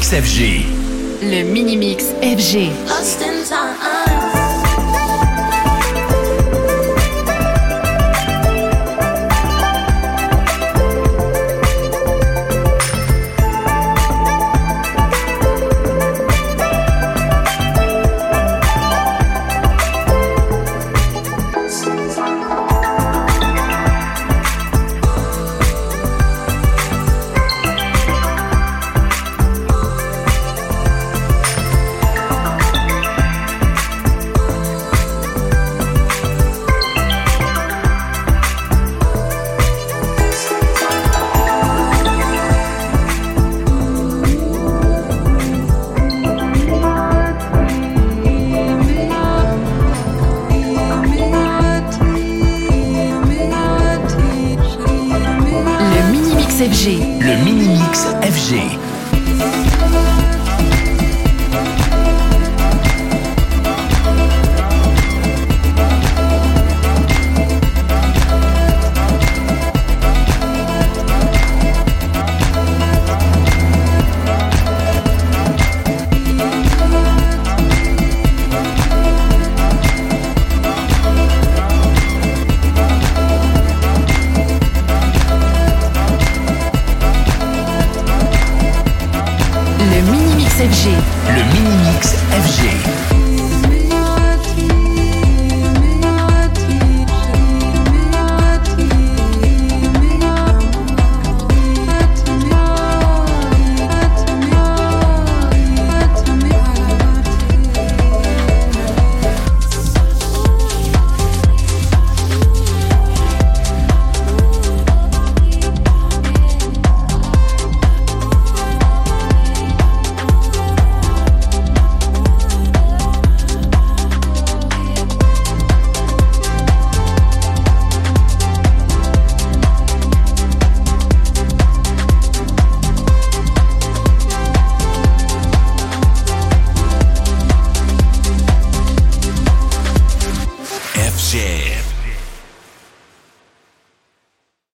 Mix FG. Le Mini Mix FG. Le Mini Mix FG. Le Mini Mix FG. Jam.